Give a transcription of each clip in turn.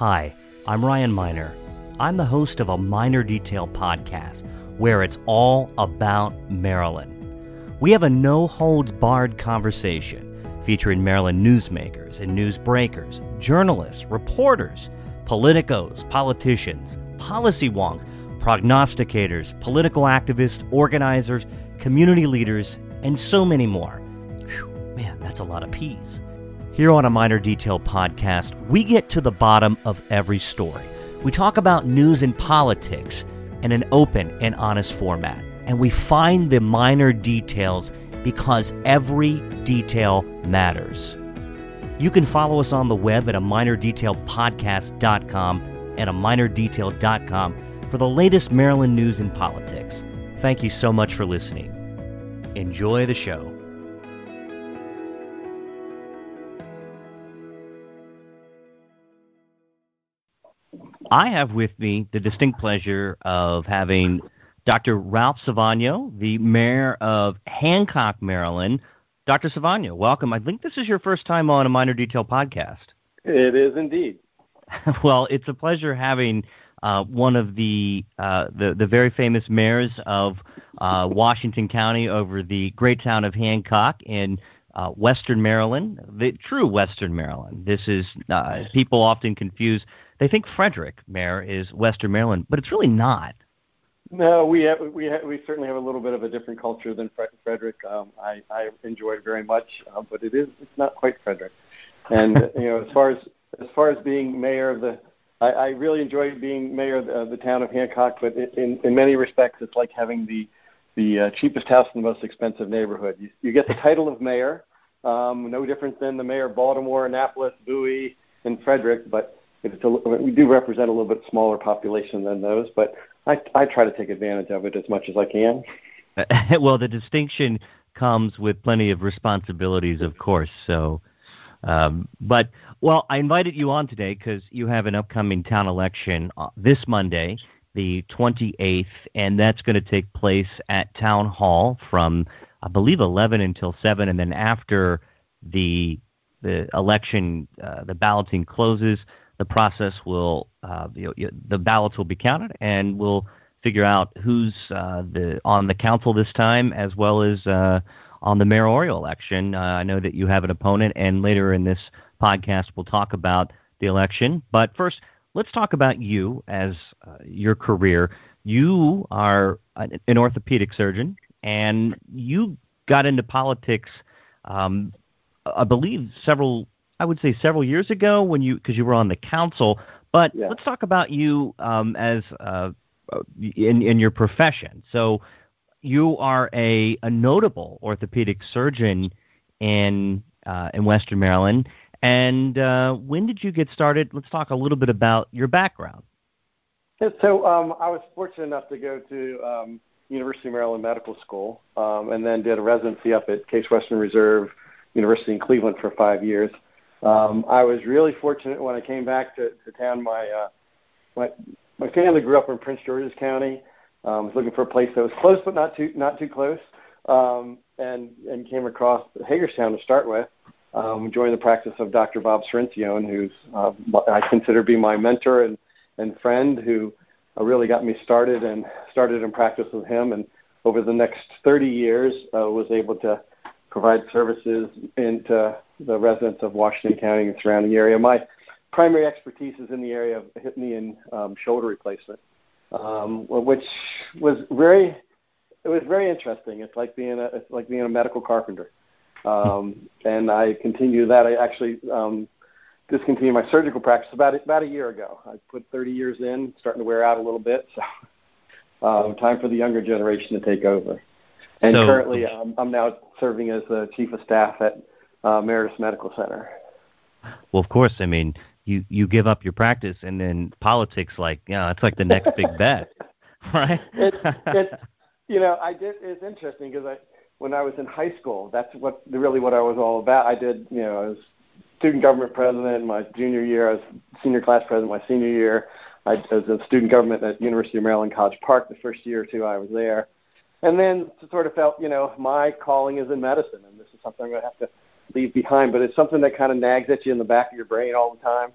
Hi, I'm Ryan Miner. I'm the host of a Miner Detail podcast where it's all about Maryland. We have a no holds barred conversation featuring Maryland newsmakers and newsbreakers, journalists, reporters, politicos, politicians, policy wonks, prognosticators, political activists, organizers, community leaders, and so many more. Whew, man, that's a lot of P's. Here on a Miner Detail podcast, we get to the bottom of every story. We talk about news and politics in an open and honest format, and we find the minor details because every detail matters. You can follow us on the web at a minerdetailpodcast.com and a minerdetail.com for the latest Maryland news and politics. Thank you so much for listening. Enjoy the show. I have with me the distinct pleasure of having Dr. Ralph Salvagno, the mayor of Hancock, Maryland. Dr. Salvagno, welcome. I think this is your first time on a Miner Detail podcast. It is indeed. well, it's a pleasure having uh, one of the, uh, the, the very famous mayors of uh, Washington County over the great town of Hancock in uh, Western Maryland, the true Western Maryland. This is uh, people often confuse. They think Frederick, Mayor, is Western Maryland, but it's really not. No, we have, we have, we certainly have a little bit of a different culture than Frederick. Um, I I enjoy it very much, uh, but it is it's not quite Frederick. And you know, as far as as far as being mayor of the, I, I really enjoy being mayor of the, of the town of Hancock. But in in many respects, it's like having the the uh, cheapest house in the most expensive neighborhood. You, you get the title of mayor, um, no different than the mayor of Baltimore, Annapolis, Bowie, and Frederick, but it's a, we do represent a little bit smaller population than those. But I, I try to take advantage of it as much as I can. well, the distinction comes with plenty of responsibilities, of course. So, um, but well, I invited you on today because you have an upcoming town election uh, this Monday, the 28th, and that's going to take place at Town Hall from I believe 11 until 7, and then after the the election, uh, the balloting closes the process will uh, know, the ballots will be counted, and we'll figure out who's uh, the on the council this time, as well as uh, on the mayoral election. Uh, I know that you have an opponent, and later in this podcast, we'll talk about the election. But first, let's talk about you as uh, your career. You are an orthopedic surgeon, and you got into politics. Um, I believe several I would say several years ago when you because you were on the council. But yeah. let's talk about you um, as uh, in in your profession. So you are a, a notable orthopedic surgeon in uh, in Western Maryland. And uh, when did you get started? Let's talk a little bit about your background. So um, I was fortunate enough to go to um, University of Maryland Medical School, um, and then did a residency up at Case Western Reserve University in Cleveland for five years. Um, I was really fortunate when I came back to, to town. My, uh, my my family grew up in Prince George's County. Um, was looking for a place that was close but not too not too close, um, and and came across Hagerstown to start with. Um, joined the practice of Dr. Bob Cericione, who's uh, I consider to be my mentor and and friend, who uh, really got me started and started in practice with him. And over the next 30 years, uh, was able to provide services into the residents of Washington County and surrounding area. My primary expertise is in the area of hip, knee, and um, shoulder replacement, um, which was very it was very interesting. It's like being a it's like being a medical carpenter, um, and I continue that. I actually um, discontinued my surgical practice about about a year ago. I put 30 years in, starting to wear out a little bit, so um, time for the younger generation to take over. And so, currently, um, I'm now serving as the chief of staff at uh, Meritus Medical Center. Well, of course. I mean, you you give up your practice, and then politics, like you know, it's like the next big bet, right? It's it's you know, I did. It's interesting because I when I was in high school, that's what really what I was all about. I did, you know, I was student government president my junior year. I was senior class president my senior year. I was a student government at University of Maryland College Park the first year or two I was there and then sort of felt, you know, my calling is in medicine, and this is something I'm going to have to leave behind. But it's something that kind of nags at you in the back of your brain all the time.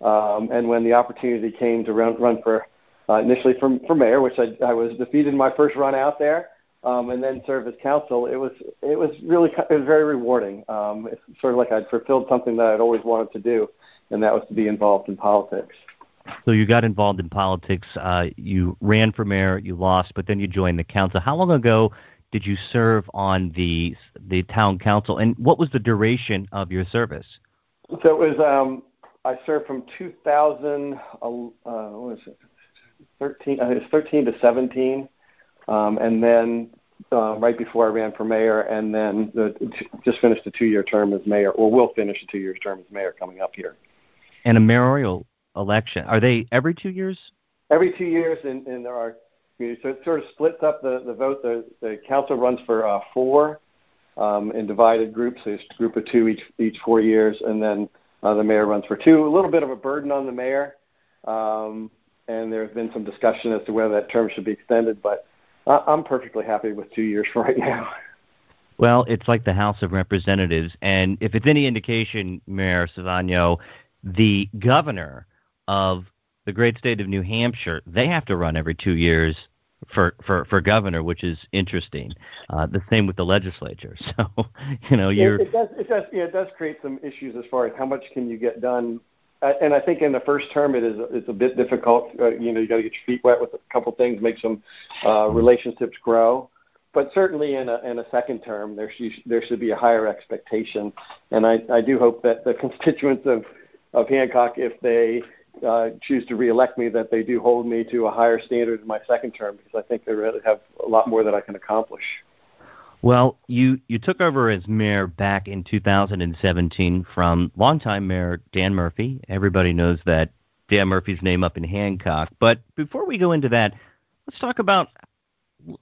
Um, and when the opportunity came to run, run for uh, initially for, for mayor, which I, I was defeated in my first run out there, um, and then serve as council, it was it was really it was very rewarding. Um, it's sort of like I'd fulfilled something that I'd always wanted to do, and that was to be involved in politics. So you got involved in politics. Uh, you ran for mayor. You lost, but then you joined the council. How long ago did you serve on the the town council, and what was the duration of your service? So it was. Um, I served from 2000. Uh, what was it? 13. Uh, it was 13 to 17, um, and then uh, right before I ran for mayor, and then the, just finished a two-year term as mayor, or will finish a two-year term as mayor coming up here. And a mayoral election are they every two years? Every two years in, in our So it sort of splits up the, the vote. The, the council runs for uh, four um, in divided groups. There's a group of two each each four years, and then uh, the mayor runs for two. A little bit of a burden on the mayor, um, and there's been some discussion as to whether that term should be extended. But I'm perfectly happy with two years for right now. Well, it's like the House of Representatives, and if it's any indication, Mayor Salvagno, the governor of the great state of New Hampshire, they have to run every two years for for for governor, which is interesting. Uh, the same with the legislature. So you know, you're it, it does it does yeah, it does create some issues as far as how much can you get done. Uh, and I think in the first term it is it's a bit difficult. Uh, you know, you got to get your feet wet with a couple things, make some uh, relationships grow. But certainly in a in a second term, there should there should be a higher expectation. And I I do hope that the constituents of of Hancock, if they uh, choose to reelect me, that they do hold me to a higher standard in my second term because I think they really have a lot more that I can accomplish. Well, you you took over as mayor back in 2017 from longtime mayor Dan Murphy. Everybody knows that Dan Murphy's name up in Hancock. But before we go into that, let's talk about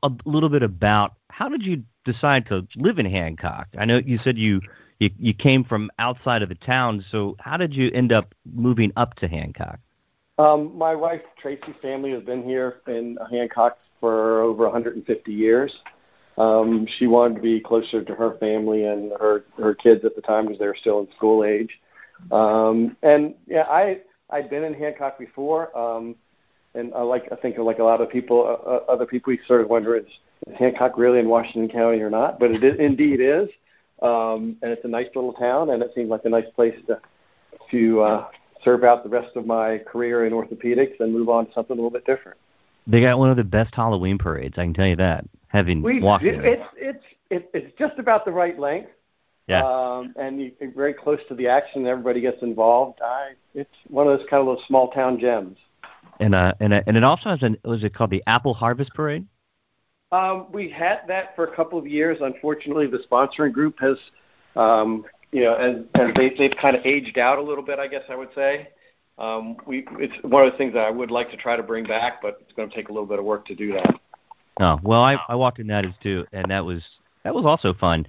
a little bit about how did you decide to live in Hancock? I know you said you you, you came from outside of the town. So how did you end up moving up to Hancock? Um, my wife Tracy's family has been here in Hancock for over 150 years. Um, she wanted to be closer to her family and her her kids at the time because they were still in school age. Um, and yeah, I I'd been in Hancock before, um, and I like I think like a lot of people, uh, uh other people, we sort of wonder is, is Hancock really in Washington County or not? But it is, indeed is um, and it's a nice little town, and it seemed like a nice place to to uh, serve out the rest of my career in orthopedics and move on to something a little bit different. They got one of the best Halloween parades. I can tell you that. Having we, walked, it, it's it's it, it's just about the right length. Yeah. Um, and you, are very close to the action. Everybody gets involved. I, it's one of those kind of little small town gems. And uh, and uh, and it also has an was it called the Apple Harvest Parade? Um, we had that for a couple of years. Unfortunately, the sponsoring group has, um, you know, and, and they, they've kind of aged out a little bit, I guess I would say. Um, we, it's one of the things that I would like to try to bring back, but it's going to take a little bit of work to do that. Oh well, I, I walked in that as too, and that was that was also fun.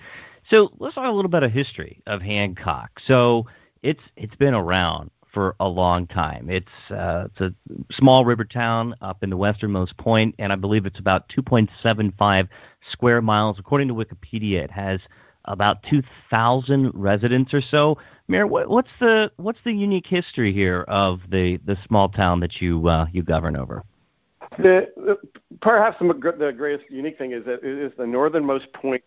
So let's talk a little bit of history of Hancock. So it's it's been around for a long time. It's uh, it's a small river town up in the westernmost point, and I believe it's about 2.75 square miles. According to Wikipedia, it has about 2,000 residents or so. Mayor, what, what's the what's the unique history here of the the small town that you uh, you govern over? The, perhaps the, the greatest unique thing is that it is the northernmost point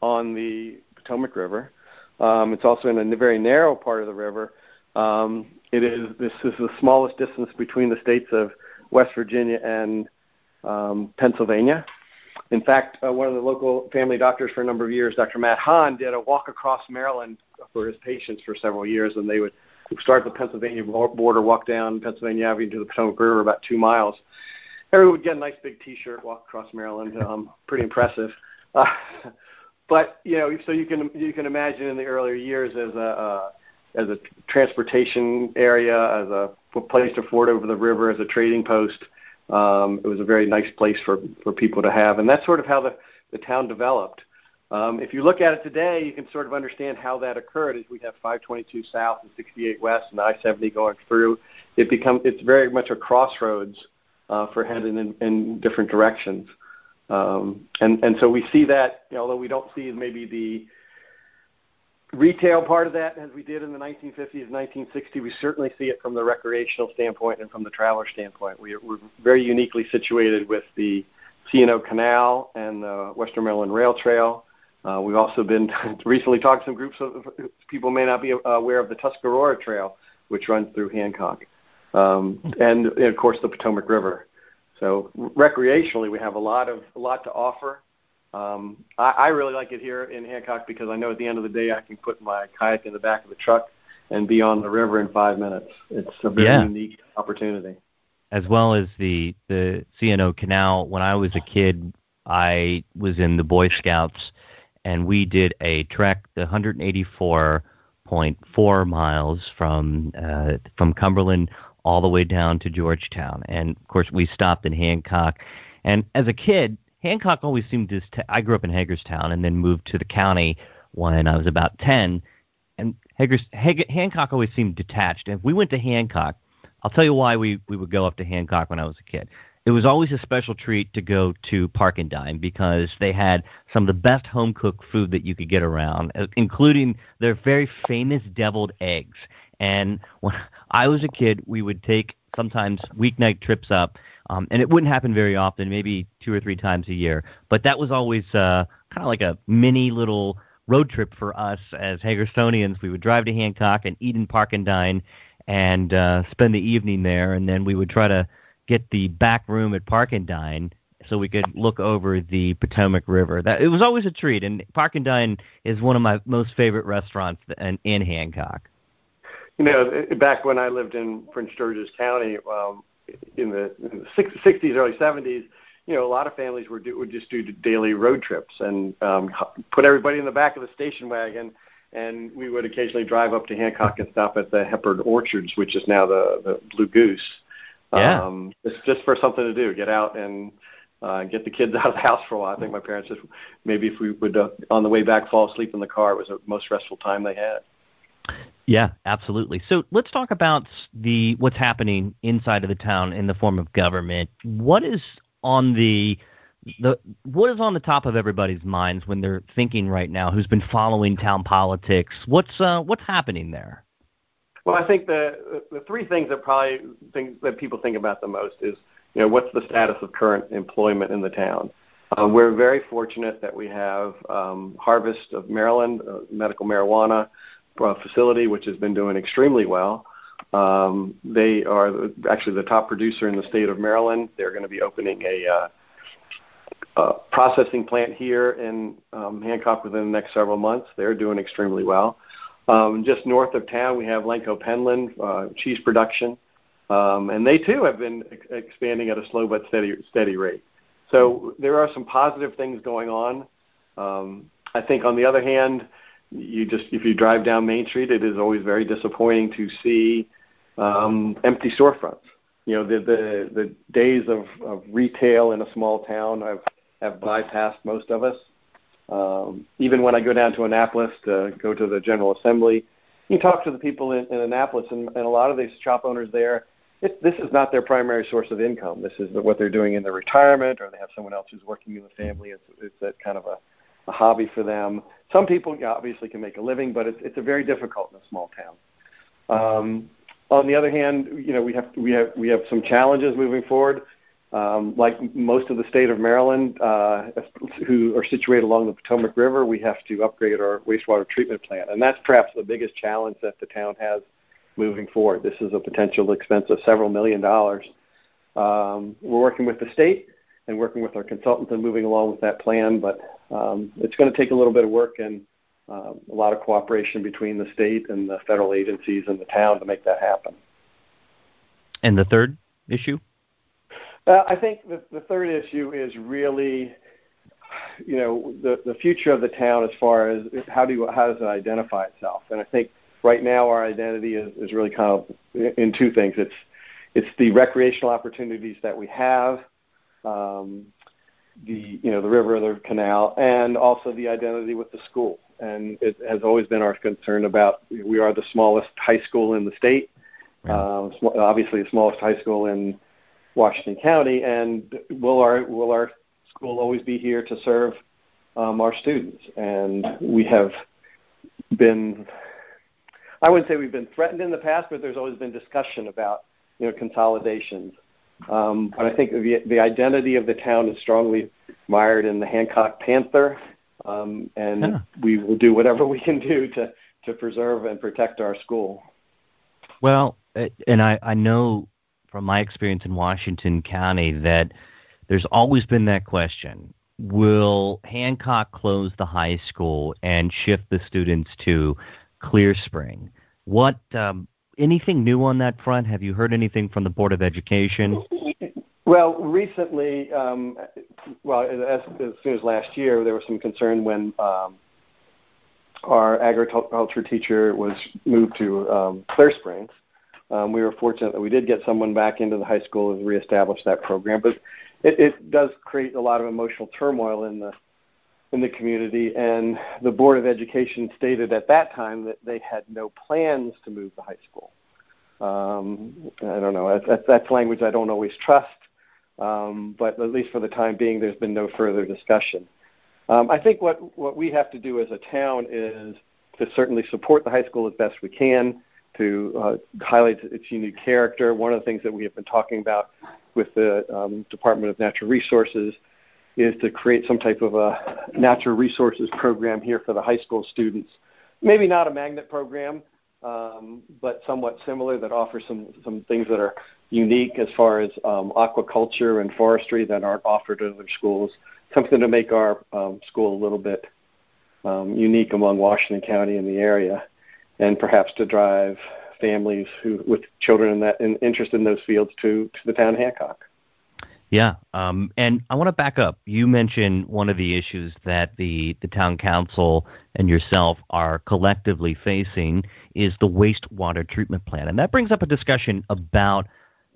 on the Potomac River. Um, it's also in a very narrow part of the river. Um, it is this is the smallest distance between the states of West Virginia and um, Pennsylvania. In fact, uh, one of the local family doctors for a number of years, Dr. Matt Hahn, did a walk across Maryland for his patients for several years, and they would start the Pennsylvania border, walk down Pennsylvania Avenue to the Potomac River about two miles. Everyone would get a nice big T-shirt, walk across Maryland. Um, pretty impressive. Uh, but you know, so you can you can imagine in the earlier years as a uh, as a transportation area, as a place to ford over the river, as a trading post. Um, it was a very nice place for, for people to have, and that's sort of how the, the town developed. Um, if you look at it today, you can sort of understand how that occurred. As we have 522 South and 68 West and I-70 going through, it become it's very much a crossroads uh, for heading in, in different directions. Um, and and so we see that, you know, although we don't see maybe the retail part of that, as we did in the 1950s, 1960s, we certainly see it from the recreational standpoint and from the traveler standpoint. We, we're very uniquely situated with the C&O Canal and the Western Maryland Rail Trail. Uh, we've also been recently talked to some groups of people may not be aware of the Tuscarora Trail, which runs through Hancock, um, and, and of course the Potomac River. So recreationally, we have a lot of a lot to offer. Um, I, I really like it here in Hancock because I know at the end of the day I can put my kayak in the back of the truck and be on the river in five minutes. It's a very yeah. unique opportunity. As well as the the C&O Canal. When I was a kid, I was in the Boy Scouts, and we did a trek, the 184.4 miles from uh, from Cumberland all the way down to Georgetown. And of course, we stopped in Hancock. And as a kid, Hancock always seemed to. St- I grew up in Hagerstown and then moved to the county when I was about ten, and Hagers- Hag- Hancock always seemed detached. And if we went to Hancock, I'll tell you why we we would go up to Hancock when I was a kid. It was always a special treat to go to Park and Dine because they had some of the best home cooked food that you could get around, uh, including their very famous deviled eggs. And when I was a kid, we would take sometimes weeknight trips up um, and it wouldn't happen very often, maybe two or three times a year. But that was always uh, kind of like a mini little road trip for us as Hagerstonians. We would drive to Hancock and eat in Park and Dine and uh, spend the evening there, and then we would try to get the back room at Park and Dine so we could look over the Potomac River. That it was always a treat, and Park and Dine is one of my most favorite restaurants in, in Hancock. You know, back when I lived in Prince George's County, um, in the, in the 60s, early 70s, you know, a lot of families would do, would just do daily road trips and um, put everybody in the back of the station wagon, and we would occasionally drive up to Hancock and stop at the Hepburn Orchards, which is now the the Blue Goose. Yeah. Um, just just for something to do, get out and uh, get the kids out of the house for a while. I think my parents just maybe if we would uh, on the way back fall asleep in the car. It was the most restful time they had. Yeah, absolutely. So let's talk about the what's happening inside of the town in the form of government. What is on the the what is on the top of everybody's minds when they're thinking right now? Who's been following town politics? What's uh, what's happening there? Well, I think the the three things that probably things that people think about the most is you know what's the status of current employment in the town. Uh, we're very fortunate that we have um, Harvest of Maryland, uh, medical marijuana facility, which has been doing extremely well. Um, they are actually the top producer in the state of Maryland. They're going to be opening a, uh, a processing plant here in um, Hancock within the next several months. They're doing extremely well. Um, just north of town, we have Lenko Penland uh, cheese production, um, and they too have been ex- expanding at a slow but steady steady rate. So there are some positive things going on. Um, I think on the other hand, you just if you drive down Main Street, it is always very disappointing to see um, empty storefronts. You know, the the, the days of, of retail in a small town have have bypassed most of us. Um, even when I go down to Annapolis to go to the General Assembly, you talk to the people in, in Annapolis, and, and a lot of these shop owners there. It, this is not their primary source of income. This is what they're doing in their retirement, or they have someone else who's working in the family. It's, it's that kind of a a hobby for them. Some people obviously can make a living, but it's it's a very difficult in a small town. Um, on the other hand, you know we have we have we have some challenges moving forward. Um, like most of the state of Maryland, uh, who are situated along the Potomac River, we have to upgrade our wastewater treatment plant, and that's perhaps the biggest challenge that the town has moving forward. This is a potential expense of several million dollars. Um, we're working with the state and working with our consultants and moving along with that plan, but um, it's going to take a little bit of work and uh, a lot of cooperation between the state and the federal agencies and the town to make that happen. And the third issue? Uh, I think the, the third issue is really, you know, the, the future of the town as far as how do you, how does it identify itself? And I think right now our identity is, is really kind of in two things. It's it's the recreational opportunities that we have, um, the you know the river, the canal, and also the identity with the school. And it has always been our concern about we are the smallest high school in the state, um, obviously the smallest high school in Washington County, and will our will our school always be here to serve um, our students? And we have been I wouldn't say we've been threatened in the past, but there's always been discussion about you know consolidations. Um, but I think the, the identity of the town is strongly mired in the Hancock Panther, um, and yeah. we will do whatever we can do to to preserve and protect our school. Well, and I, I know from my experience in Washington County that there's always been that question will Hancock close the high school and shift the students to Clear Spring? What um, anything new on that front? Have you heard anything from the Board of Education? Well, recently, um, well, as, as, soon as last year, there was some concern when um, our agriculture teacher was moved to um, Clear Springs. Um, we were fortunate that we did get someone back into the high school and reestablish that program, but it, it does create a lot of emotional turmoil in the in the community. And the Board of Education stated at that time that they had no plans to move the high school. Um, I don't know. That's, that's language I don't always trust, um, but at least for the time being, there's been no further discussion. Um, I think what, what we have to do as a town is to certainly support the high school as best we can, to uh, highlight its unique character. One of the things that we have been talking about with the um, Department of Natural Resources is to create some type of a natural resources program here for the high school students. Maybe not a magnet program, um, but somewhat similar that offers some, some things that are unique as far as um, aquaculture and forestry that aren't offered at other schools. Something to make our um, school a little bit um, unique among Washington County and the area, and perhaps to drive families who with children in that in, interest in those fields to to the town of Hancock. Yeah, um, and I want to back up. You mentioned one of the issues that the the town council and yourself are collectively facing is the wastewater treatment plan, and that brings up a discussion about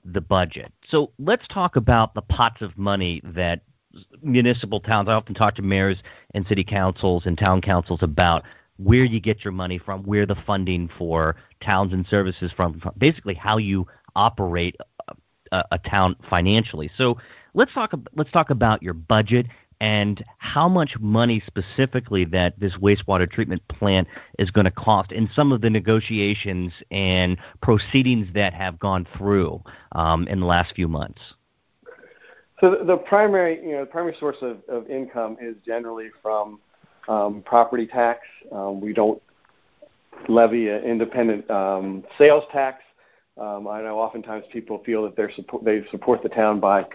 the budget. So let's talk about the pots of money that municipal towns. I often talk to mayors and city councils and town councils about where you get your money from, where the funding for towns and services from, from basically how you operate a, a town financially. So let's talk let's talk about your budget and how much money specifically that this wastewater treatment plant is going to cost and some of the negotiations and proceedings that have gone through um, in the last few months. So the, primary, you know, the primary source of, of income is generally from um, property tax. Um, we don't levy an independent um, sales tax. Um, I know oftentimes people feel that they're support, they support the town by,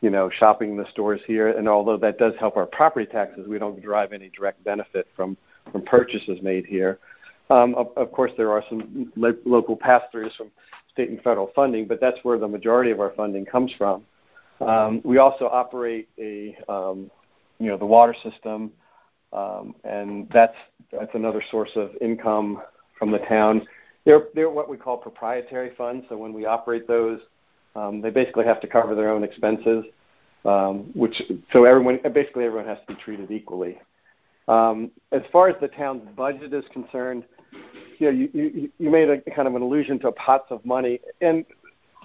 you know, shopping the stores here. And although that does help our property taxes, we don't derive any direct benefit from from purchases made here. Um, of, of course, there are some lo- local pass-throughs from state and federal funding, but that's where the majority of our funding comes from. Um, we also operate a, um, you know, the water system um, and that's that's another source of income from the town. They're they're what we call proprietary funds. So when we operate those, um, they basically have to cover their own expenses, um, which so everyone basically everyone has to be treated equally. Um, as far as the town's budget is concerned, you know, you, you, you made a kind of an allusion to pots of money, and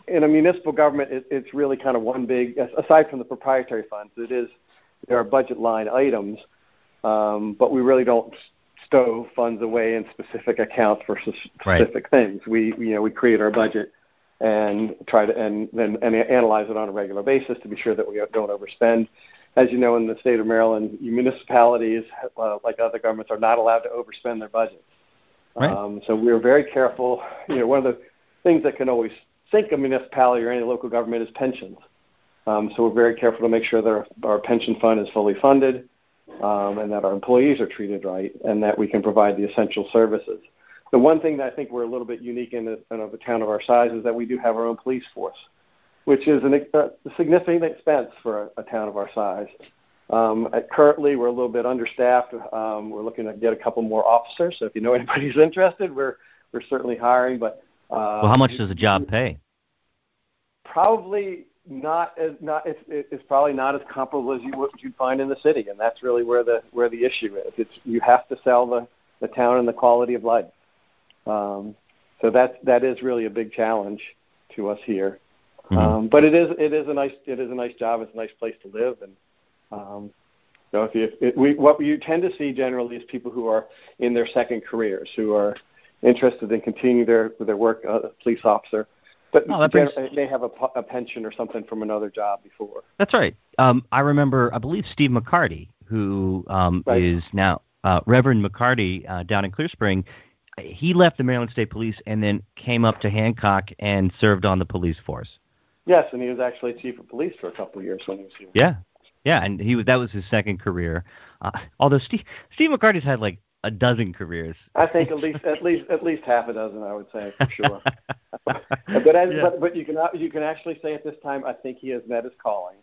in a municipal government, it, it's really kind of one big. Aside from the proprietary funds, it is there are budget line items um, but we really don't stow funds away in specific accounts for specific right. things. We you know we create our budget and try to and then and analyze it on a regular basis to be sure that we don't overspend. As you know, in the state of Maryland, municipalities, uh, like other governments, are not allowed to overspend their budgets. Right. Um, so we're very careful. You know, one of the things that can always sink a municipality or any local government is pensions. Um, so we're very careful to make sure that our, our pension fund is fully funded um, and that our employees are treated right, and that we can provide the essential services. The one thing that I think we're a little bit unique in a, in a town of our size is that we do have our own police force, which is an, a significant expense for a, a town of our size. Um, at currently, we're a little bit understaffed. Um, we're looking to get a couple more officers. So if you know anybody's interested, we're we're certainly hiring. But uh, well, how much does a job pay? Probably not as not it's it's probably not as comparable as you what you'd find in the city, and that's really where the where the issue is. It's you have to sell the the town and the quality of life. Um, so that that is really a big challenge to us here. Mm-hmm. Um, but it is it is a nice it is a nice job. It's a nice place to live, and um, So if you, if we, what you tend to see generally is people who are in their second careers, who are interested in continuing their their work as uh, a police officer, but oh, brings... they have a, a pension or something from another job before. That's right. Um, I remember, I believe Steve McCarty, who um, right. is now uh, Reverend McCarty uh, down in Clear Spring. He left the Maryland State Police and then came up to Hancock and served on the police force. Yes, and he was actually chief of police for a couple of years when he was here. Yeah, yeah, and he was that was his second career. Uh, although Steve Steve McCarty's had like a dozen careers. I think at least at least at least half a dozen. I would say for sure. but, as, yeah. but but you can you can actually say at this time, I think he has met his calling.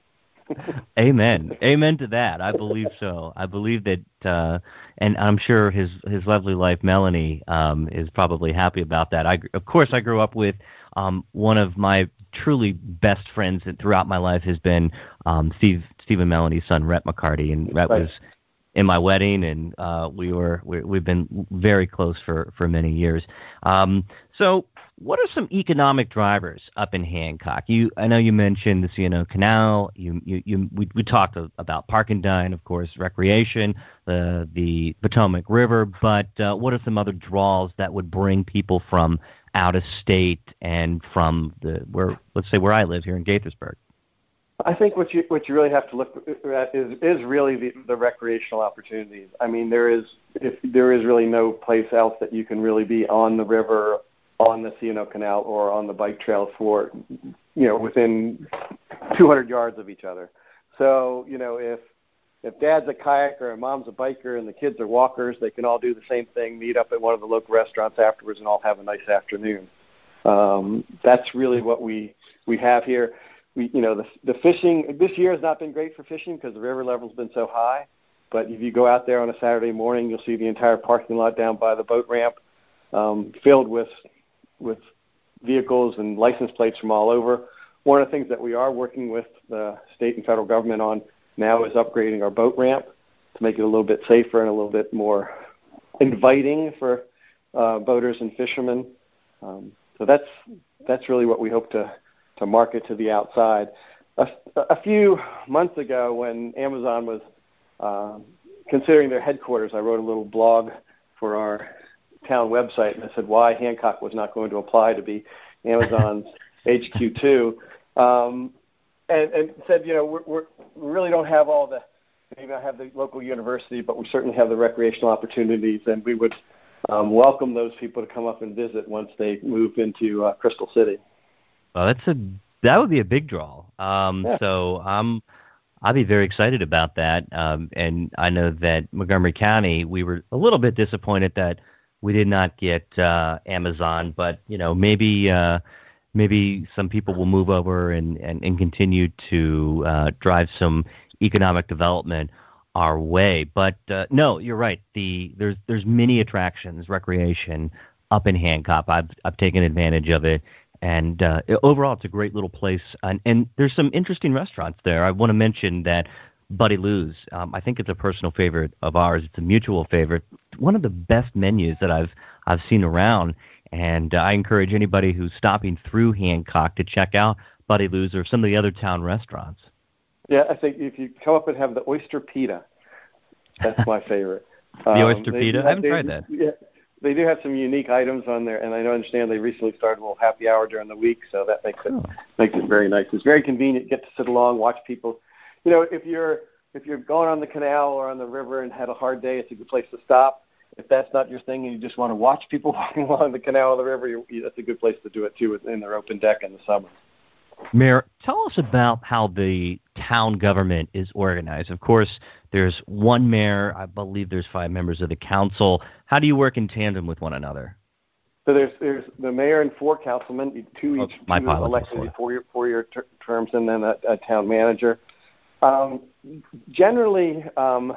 Amen. Amen to that. I believe so. I believe that, uh, and I'm sure his his lovely wife Melanie um, is probably happy about that. I, of course, I grew up with um, one of my truly best friends that throughout my life has been um, Steve Steve and Melanie's son, Rhett McCarty, and Rhett right. was in my wedding, and uh, we were we, have been very close for for many years. Um, so, what are some economic drivers up in Hancock? You, I know you mentioned the C&O Canal. You, you, you we, we talked about Park and Dine, of course, recreation, the the Potomac River. But uh, what are some other draws that would bring people from out of state and from the where let's say where I live here in Gaithersburg? I think what you what you really have to look at is is really the, the recreational opportunities. I mean, there is if there is really no place else that you can really be on the river, on the C&O Canal, or on the bike trail for, you know, within 200 yards of each other. So you know, if if dad's a kayaker and mom's a biker and the kids are walkers, they can all do the same thing, meet up at one of the local restaurants afterwards, and all have a nice afternoon. Um, that's really what we we have here we, you know, the, the fishing this year has not been great for fishing because the river level's been so high. But if you go out there on a Saturday morning, you'll see the entire parking lot down by the boat ramp um, filled with with vehicles and license plates from all over. One of the things that we are working with the state and federal government on now is upgrading our boat ramp to make it a little bit safer and a little bit more inviting for uh, boaters and fishermen. Um, so that's that's really what we hope to to market to the outside. A, a few months ago, when Amazon was uh, considering their headquarters, I wrote a little blog for our town website, and I said why Hancock was not going to apply to be Amazon's HQ2, um, and, and said, you know, we're, we're, we really don't have all the, maybe not have the local university, but we certainly have the recreational opportunities, and we would um, welcome those people to come up and visit once they move into uh, Crystal City. Well, that's a that would be a big draw. Um, yeah. So I'm I'd be very excited about that. Um, and I know that Montgomery County, we were a little bit disappointed that we did not get uh, Amazon, but you know maybe uh, maybe some people will move over and and, and continue to uh, drive some economic development our way. But uh, no, you're right. The there's there's many attractions, recreation up in Hancock. I've I've taken advantage of it and uh, overall, it's a great little place. And, and there's some interesting restaurants there. I want to mention that Buddy Lou's. Um, I think it's a personal favorite of ours. It's a mutual favorite. One of the best menus that I've I've seen around, and uh, I encourage anybody who's stopping through Hancock to check out Buddy Lou's or some of the other town restaurants. Yeah, I think if you come up and have the oyster pita, that's my favorite. the um, oyster pita. I haven't they, tried that. Yeah, they do have some unique items on there, and I understand they recently started a little happy hour during the week, so that makes it oh. makes it very nice. It's very convenient. Get to sit along, watch people. You know, if you're if you're going on the canal or on the river and had a hard day, it's a good place to stop. If that's not your thing and you just want to watch people walking along the canal or the river, you, that's a good place to do it too, in their open deck in the summer. Mayor, tell us about how the town government is organized. Of course, there's one mayor. I believe there's five members of the council. How do you work in tandem with one another? So there's there's the mayor and four councilmen, two each oh, two elected four year four year ter- terms, and then a, a town manager. Um, generally, um,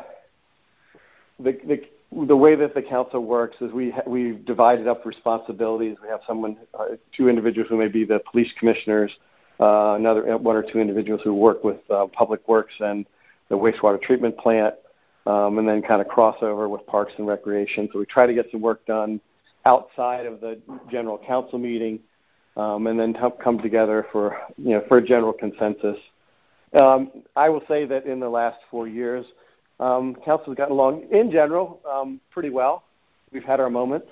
the, the the way that the council works is we ha- we've divided up responsibilities. We have someone, uh, two individuals who may be the police commissioners, uh, another uh, one or two individuals who work with uh, Public Works and the wastewater treatment plant, um, and then kind of crossover with Parks and Recreation. So we try to get some work done outside of the general council meeting, um, and then t- come together for you know for a general consensus. Um, I will say that in the last four years, um, has gotten along in general um, pretty well. We've had our moments,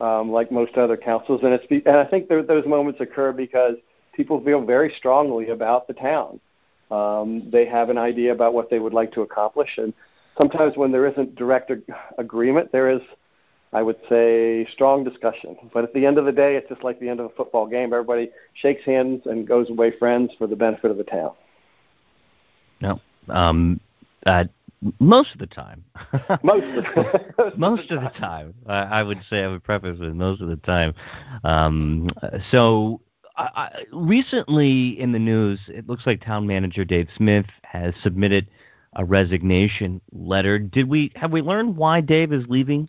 um, like most other councils, and it's and I think those moments occur because people feel very strongly about the town. Um, they have an idea about what they would like to accomplish, and sometimes when there isn't direct ag- agreement, there is, I would say, strong discussion. But at the end of the day, it's just like the end of a football game. Everybody shakes hands and goes away friends for the benefit of the town. No, um, uh, most of the time. most of the, most of the time. I, I would say I would preface with most of the time. Um, so I, recently in the news, it looks like town manager Dave Smith has submitted a resignation letter. Did we have we learned why Dave is leaving?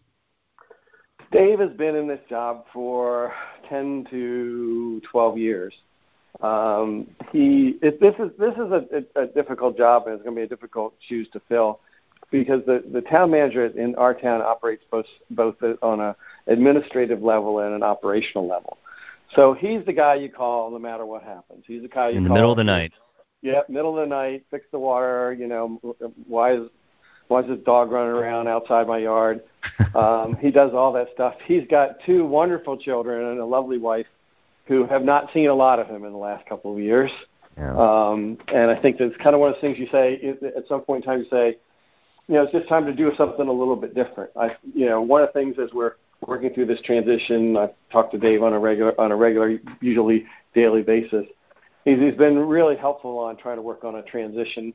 Dave has been in this job for ten to twelve years. Um, he it, this is this is a, a difficult job and it's going to be a difficult shoes to fill because the the town manager in our town operates both both on a administrative level and an operational level. So he's the guy you call no matter what happens. He's the guy you call. in the call middle of the night. Yeah, middle of the night, fix the water. You know, why is why is this dog running around outside my yard? um, he does all that stuff. He's got two wonderful children and a lovely wife who have not seen a lot of him in the last couple of years. Yeah. Um, and I think that's kind of one of the things you say at some point in time. You say, you know, it's just time to do something a little bit different. I, you know, one of the things as we're working through this transition, I talk to Dave on a regular, on a regular, usually daily basis. He's, he's been really helpful on trying to work on a transition,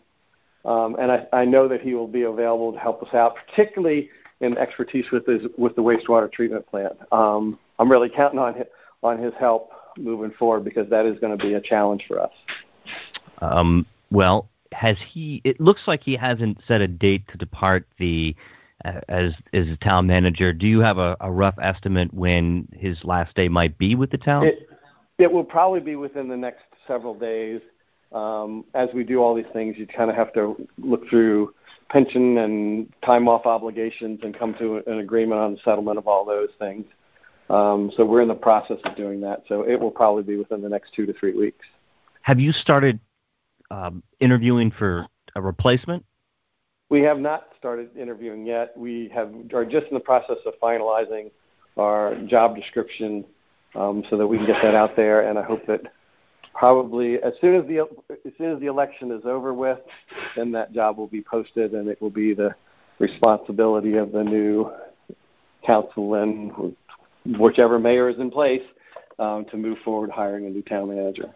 um, and I, I know that he will be available to help us out, particularly in expertise with his with the wastewater treatment plant. Um, I'm really counting on his, on his help moving forward because that is going to be a challenge for us. Um, well, has he? It looks like he hasn't set a date to depart the as as a town manager. Do you have a, a rough estimate when his last day might be with the town? It, it will probably be within the next several days. Um, as we do all these things, you kind of have to look through pension and time off obligations and come to an agreement on the settlement of all those things. Um, so we're in the process of doing that. So it will probably be within the next two to three weeks. Have you started um, interviewing for a replacement? We have not started interviewing yet. We have are just in the process of finalizing our job description um, so that we can get that out there. And I hope that probably as soon as the as soon as the election is over with, then that job will be posted and it will be the responsibility of the new council and whichever mayor is in place um, to move forward hiring a new town manager.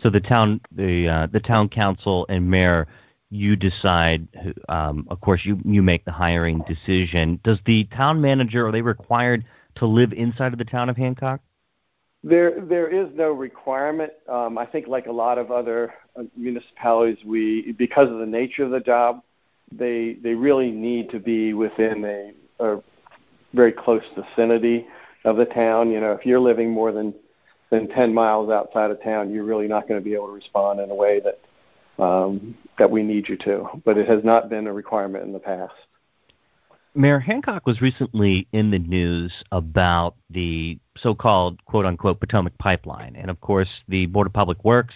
So the town, the uh, the town council and mayor, you decide. Um, of course, you you make the hiring decision. Does the town manager are they required to live inside of the town of Hancock? There there is no requirement. Um, I think like a lot of other uh, municipalities, we because of the nature of the job, they they really need to be within a, a very close vicinity of the town. You know, if you're living more than than 10 miles outside of town, you're really not going to be able to respond in a way that um, that we need you to. But it has not been a requirement in the past. Mayor Hancock was recently in the news about the so-called "quote-unquote" Potomac pipeline, and of course, the Board of Public Works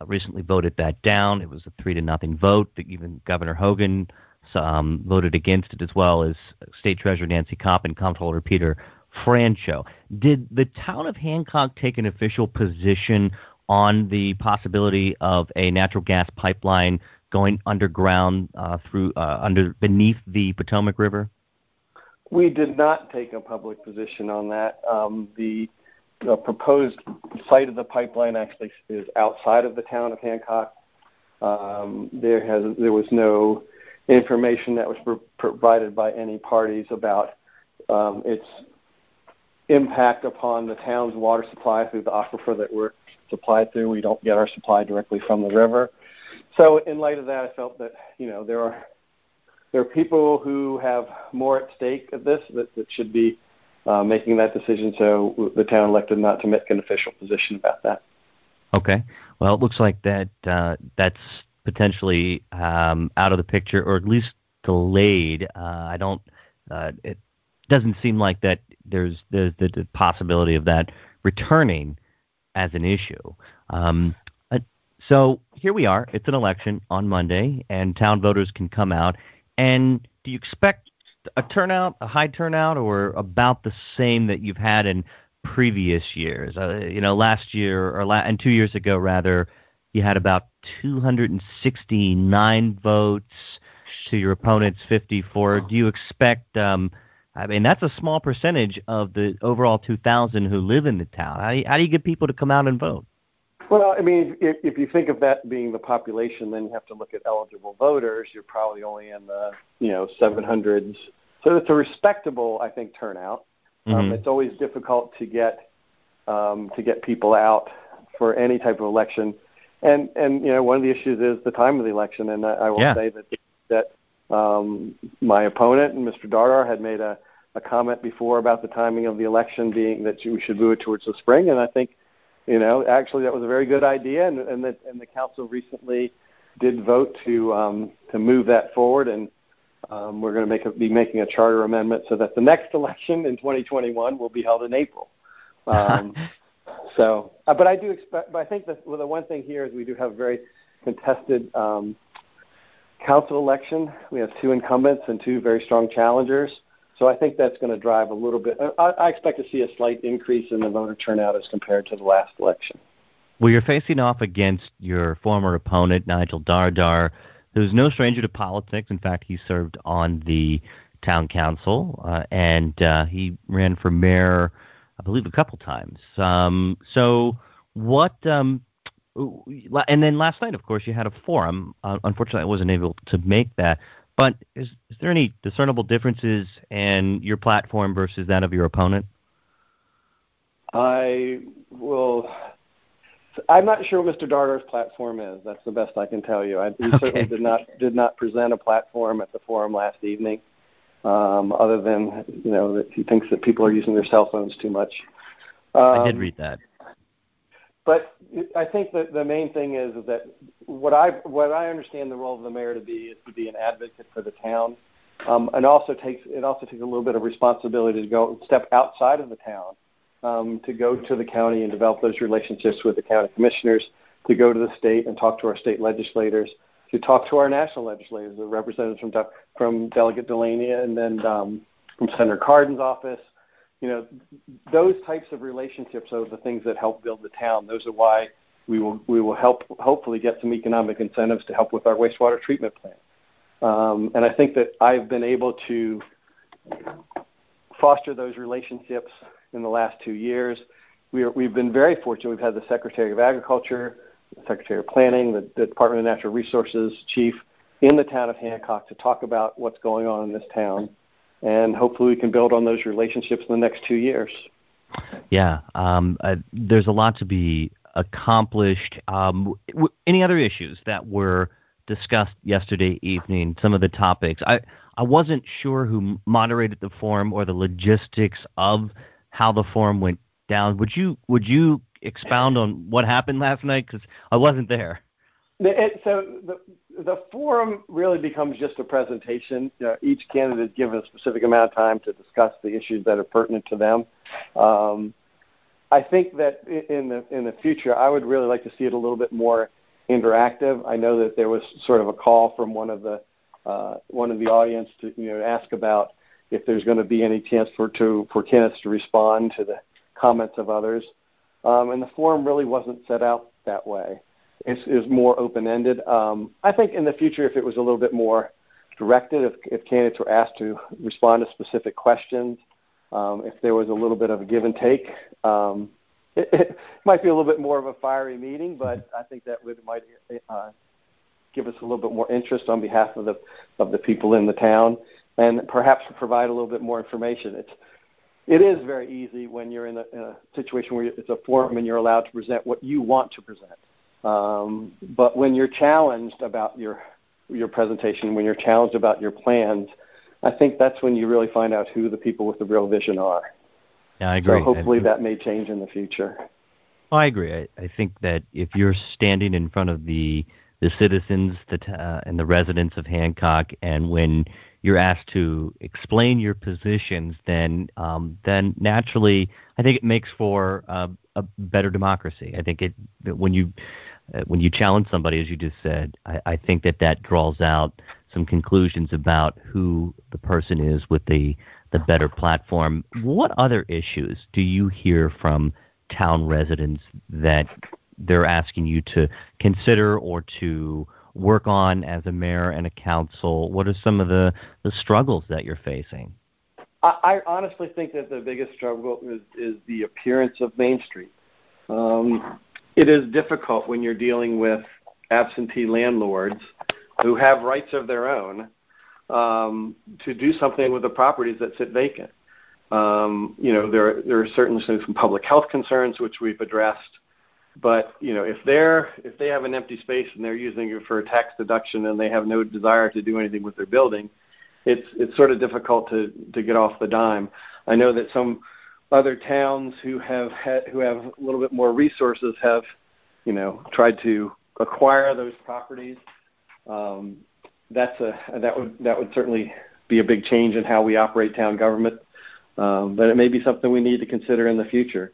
uh, recently voted that down. It was a three to nothing vote. Even Governor Hogan um, voted against it, as well as State Treasurer Nancy Kopp and Comptroller Peter Franchot. Did the town of Hancock take an official position on the possibility of a natural gas pipeline going underground uh, through uh, under beneath the Potomac River? We did not take a public position on that. Um, the, the proposed site of the pipeline actually is outside of the town of Hancock. Um, there has there was no information that was pro- provided by any parties about um, its impact upon the town's water supply through the aquifer that we're supplied through. We don't get our supply directly from the river. So in light of that, I felt that you know there are there are people who have more at stake at this that, that should be uh, making that decision. So the town elected not to make an official position about that. Okay. Well, it looks like that uh, that's potentially um, out of the picture, or at least delayed. Uh, I don't. Uh, it doesn't seem like that there's, there's the, the possibility of that returning as an issue. Um, uh, so here we are. It's an election on Monday, and town voters can come out And do you expect a turnout, a high turnout, or about the same that you've had in previous years? Uh, you know, last year or la- and two years ago, rather, you had about 269 votes to your opponent's 54. Do you expect? Um, I mean, that's a small percentage of the overall 2,000 who live in the town. How do, you, how do you get people to come out and vote? Well, I mean, if, if you think of that being the population, then you have to look at eligible voters. You're probably only in the you know 700s, so it's a respectable, I think, turnout. Um, mm-hmm. Um, it's always difficult to get um, to get people out for any type of election, and and you know one of the issues is the time of the election. And I, I will yeah. say that that um, my opponent and Mr. Dardar had made a, a comment before about the timing of the election being that we should move it towards the spring, and I think you know, actually, that was a very good idea, and, and, the, and the council recently did vote to um, to move that forward, and um, we're going to make a, be making a charter amendment so that the next election in 2021 will be held in April. Um, so, uh, but I do expect. But I think that well, the one thing here is we do have a very contested um, council election. We have two incumbents and two very strong challengers. So I think that's going to drive a little bit. I, I expect to see a slight increase in the voter turnout as compared to the last election. Well, you're facing off against your former opponent, Nigel Dardar, who's no stranger to politics. In fact, he served on the town council uh, and uh, he ran for mayor, I believe, a couple times. Um, so, what? Um, and then last night, of course, you had a forum. Uh, unfortunately, I wasn't able to make that. But is, is there any discernible differences in your platform versus that of your opponent? I will. I'm not sure what Mr. Dardar's platform is. That's the best I can tell you. I, he okay. certainly did not did not present a platform at the forum last evening, um, other than you know that he thinks that people are using their cell phones too much. Um, I did um, read that. But I think that the main thing is, is that what I what I understand the role of the mayor to be is to be an advocate for the town, um, and also takes it also takes a little bit of responsibility to go step outside of the town, um, to go to the county and develop those relationships with the county commissioners, to go to the state and talk to our state legislators, to talk to our national legislators, the representatives from from Delegate Delaney and then um, from Senator Cardin's office, you know, those types of relationships are the things that help build the town. Those are why we will we will help hopefully get some economic incentives to help with our wastewater treatment plant. Um, and I think that I've been able to foster those relationships in the last two years. We are, we've been very fortunate. We've had the Secretary of Agriculture, the Secretary of Planning, the, the Department of Natural Resources chief in the town of Hancock to talk about what's going on in this town and hopefully we can build on those relationships in the next two years. Yeah, um, uh, there's a lot to be accomplished. Um, w- any other issues that were discussed yesterday evening? Some of the topics. I I wasn't sure who moderated the forum or the logistics of how the forum went down. Would you would you expound on what happened last night? Because I wasn't there. It, so the the forum really becomes just a presentation. Uh, each candidate is given a specific amount of time to discuss the issues that are pertinent to them. Um, I think that in the in the future, I would really like to see it a little bit more interactive. I know that there was sort of a call from one of the uh, one of the audience to you know ask about if there's going to be any chance for to for candidates to respond to the comments of others, um, and the forum really wasn't set out that way is, is more open ended. Um, I think in the future, if it was a little bit more directed, if, if candidates were asked to respond to specific questions, um, if there was a little bit of a give and take, um, it, it might be a little bit more of a fiery meeting, but I think that would might uh, give us a little bit more interest on behalf of the of the people in the town, and perhaps provide a little bit more information. It's it is very easy when you're in a, in a situation where it's a forum and you're allowed to present what you want to present. Um, but when you're challenged about your your presentation, when you're challenged about your plans, I think that's when you really find out who the people with the real vision are. Yeah, I agree. So hopefully that may change in the future. Well, I agree. I, I think that if you're standing in front of the the citizens the, uh, and the residents of Hancock, and when you're asked to explain your positions, then um, then naturally, I think it makes for uh, a better democracy. I think it when you when you challenge somebody, as you just said, I, I think that that draws out some conclusions about who the person is with the the better platform. What other issues do you hear from town residents that they're asking you to consider or to work on as a mayor and a council? What are some of the, the struggles that you're facing? I, I honestly think that the biggest struggle is, is the appearance of Main Street. Um, it is difficult when you're dealing with absentee landlords who have rights of their own um, to do something with the properties that sit vacant. Um, you know, there there are certainly some public health concerns which we've addressed, but you know, if they're if they have an empty space and they're using it for a tax deduction and they have no desire to do anything with their building, it's it's sort of difficult to to get off the dime. I know that some other towns who have had, who have a little bit more resources have, you know, tried to acquire those properties. Um, that's a that would that would certainly be a big change in how we operate town government. Um, but it may be something we need to consider in the future.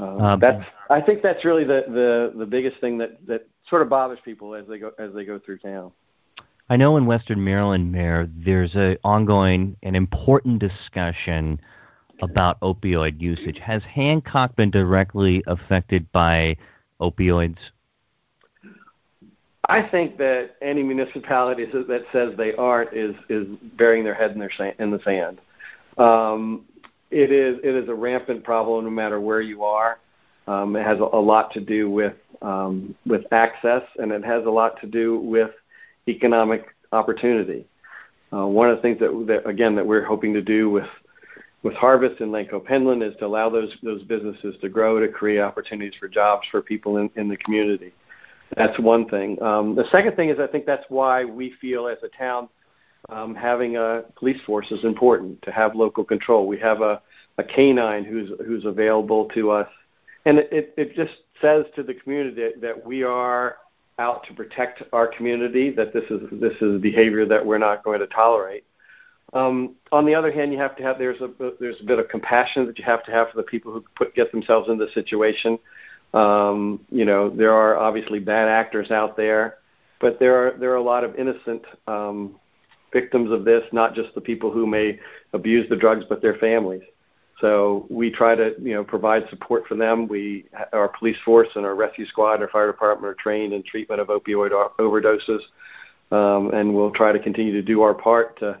Um, um, that's I think that's really the, the the biggest thing that that sort of bothers people as they go as they go through town. I know in Western Maryland, Mayor, there's an ongoing and important discussion about opioid usage. Has Hancock been directly affected by opioids? I think that any municipality that says they aren't is is burying their head in their sand, in the sand. Um, it is it is a rampant problem no matter where you are. Um, it has a, lot to do with um, with access, and it has a lot to do with economic opportunity. Uh, one of the things that, that again that we're hoping to do with with Harvest and Lanco Pennland is to allow those those businesses to grow to create opportunities for jobs for people in, in the community. That's one thing. Um, the second thing is I think that's why we feel as a town um, having a police force is important to have local control. We have a, a canine who's who's available to us, and it, it, it just says to the community that, that we are out to protect our community. That this is this is behavior that we're not going to tolerate. Um, on the other hand, you have to have there's a there's a bit of compassion that you have to have for the people who put get themselves in this situation. Um, you know, there are obviously bad actors out there, but there are there are a lot of innocent um, victims of this, not just the people who may abuse the drugs, but their families. So we try to you know provide support for them. We our police force and our rescue squad, our fire department are trained in treatment of opioid overdoses, um, and we'll try to continue to do our part to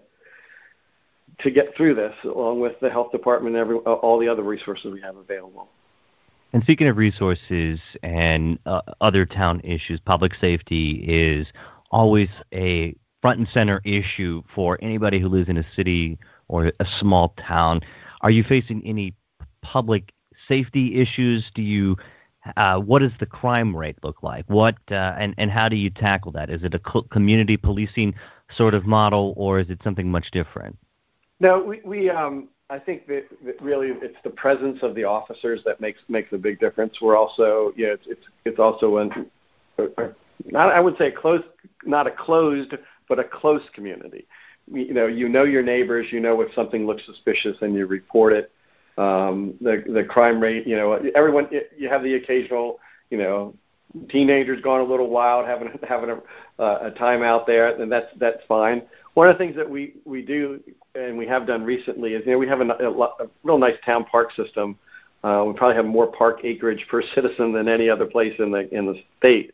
to get through this, along with the health department and every, all the other resources we have available. And speaking of resources and uh, other town issues, public safety is always a front and center issue for anybody who lives in a city or a small town. Are you facing any public safety issues? Do you uh, what does the crime rate look like? What uh, and and how do you tackle that? Is it a community policing sort of model, or is it something much different? No, we, um, I think that, really it's the presence of the officers that makes makes a big difference. We're also, yeah, it's it's, also an, not I would say close, not a closed, but a close community. You know, you know your neighbors. You know if something looks suspicious, and you report it. Um, the the crime rate, you know, everyone. You have the occasional, you know, teenagers gone a little wild, having having a, a time out there, and that's that's fine. One of the things that we we do and we have done recently is you know we have a, a, a real nice town park system. Uh, we probably have more park acreage per citizen than any other place in the in the state.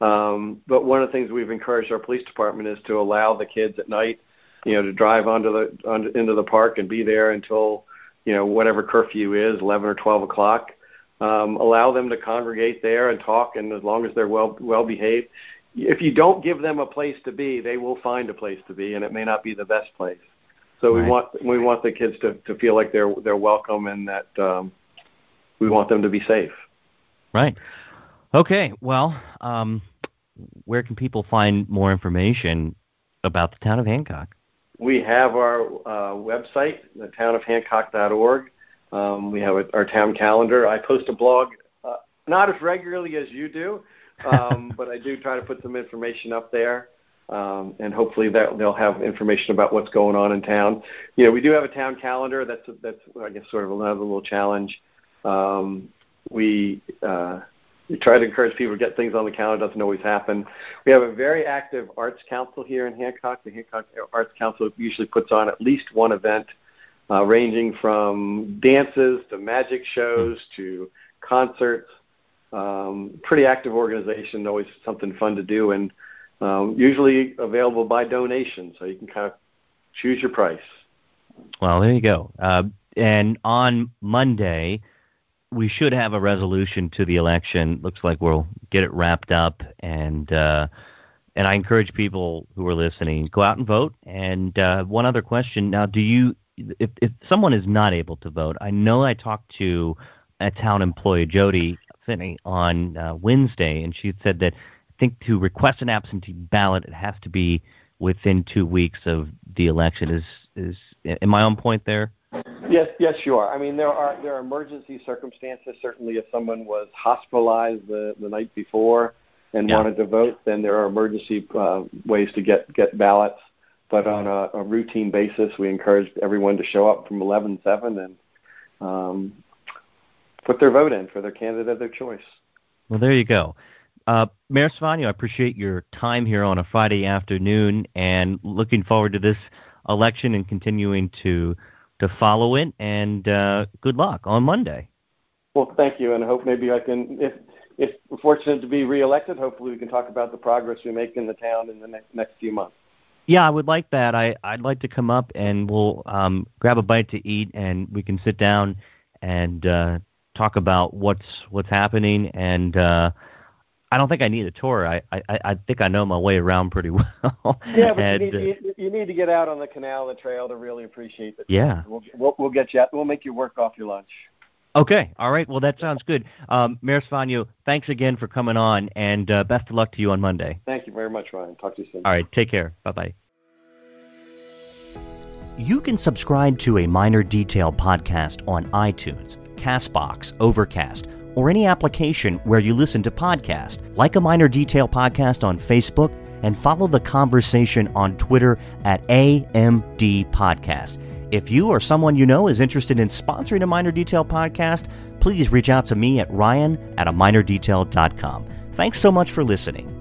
Um, but one of the things we've encouraged our police department is to allow the kids at night, you know, to drive onto the onto, into the park and be there until you know whatever curfew is, 11 or 12 o'clock. Um, allow them to congregate there and talk, and as long as they're well well behaved, if you don't give them a place to be, they will find a place to be, and it may not be the best place. So right. we want we want the kids to, to feel like they're they're welcome and that um, we want them to be safe. Right. Okay. Well, um, where can people find more information about the town of Hancock? We have our uh, website, thetownofhancock.org. Um, we have a, our town calendar. I post a blog, uh, not as regularly as you do, um, but I do try to put some information up there um, and hopefully that they'll have information about what's going on in town. You know, we do have a town calendar. That's that's I guess sort of another little challenge. Um, we uh, we try to encourage people to get things on the calendar. Doesn't always happen. We have a very active arts council here in Hancock. The Hancock Arts Council usually puts on at least one event, uh, ranging from dances to magic shows to concerts. Um, pretty active organization, always something fun to do, and um, usually available by donation, so you can kind of choose your price. Well, there you go. Uh, and on Monday, we should have a resolution to the election. Looks like we'll get it wrapped up, and uh, and I encourage people who are listening go out and vote. And uh, one other question: Now, do you, if if someone is not able to vote, I know I talked to a town employee, Jody Finney, on uh, Wednesday, and she said that think to request an absentee ballot, it has to be within two weeks of the election. Is is am I on point there? Yes, yes, you are. I mean, there are there are emergency circumstances. Certainly, if someone was hospitalized the the night before and yeah. wanted to vote, then there are emergency uh, ways to get get ballots. But on a, a routine basis, we encourage everyone to show up from 11-7 and um, put their vote in for their candidate of their choice. Well, there you go. Uh, Mayor Salvagno, I appreciate your time here on a Friday afternoon and looking forward to this election and continuing to to follow it. And uh, good luck on Monday. Well, thank you, and I hope maybe I can, if if we're fortunate to be reelected, hopefully we can talk about the progress we make in the town in the next next few months. Yeah, I would like that. I I'd like to come up and we'll um, grab a bite to eat, and we can sit down and uh, talk about what's what's happening and. Uh, I don't think I need a tour. I, I I think I know my way around pretty well. yeah, but and, you, need, you, you, need to get out on the canal, and the trail to really appreciate it. Yeah, we'll, we'll, we'll get you. Out. We'll make you work off your lunch. Okay, all right. Well, that sounds good. Um, Mayor Salvagno, thanks again for coming on, and uh, best of luck to you on Monday. Thank you very much, Ryan. Talk to you soon. All right, take care. Bye bye. You can subscribe to a Miner Detail podcast on iTunes, Castbox, Overcast or any application where you listen to podcasts. Like a Miner Detail podcast on Facebook and follow the conversation on Twitter at AMD Podcast. If you or someone you know is interested in sponsoring a Miner Detail podcast, please reach out to me at ryan at a minerdetail.com. Thanks so much for listening.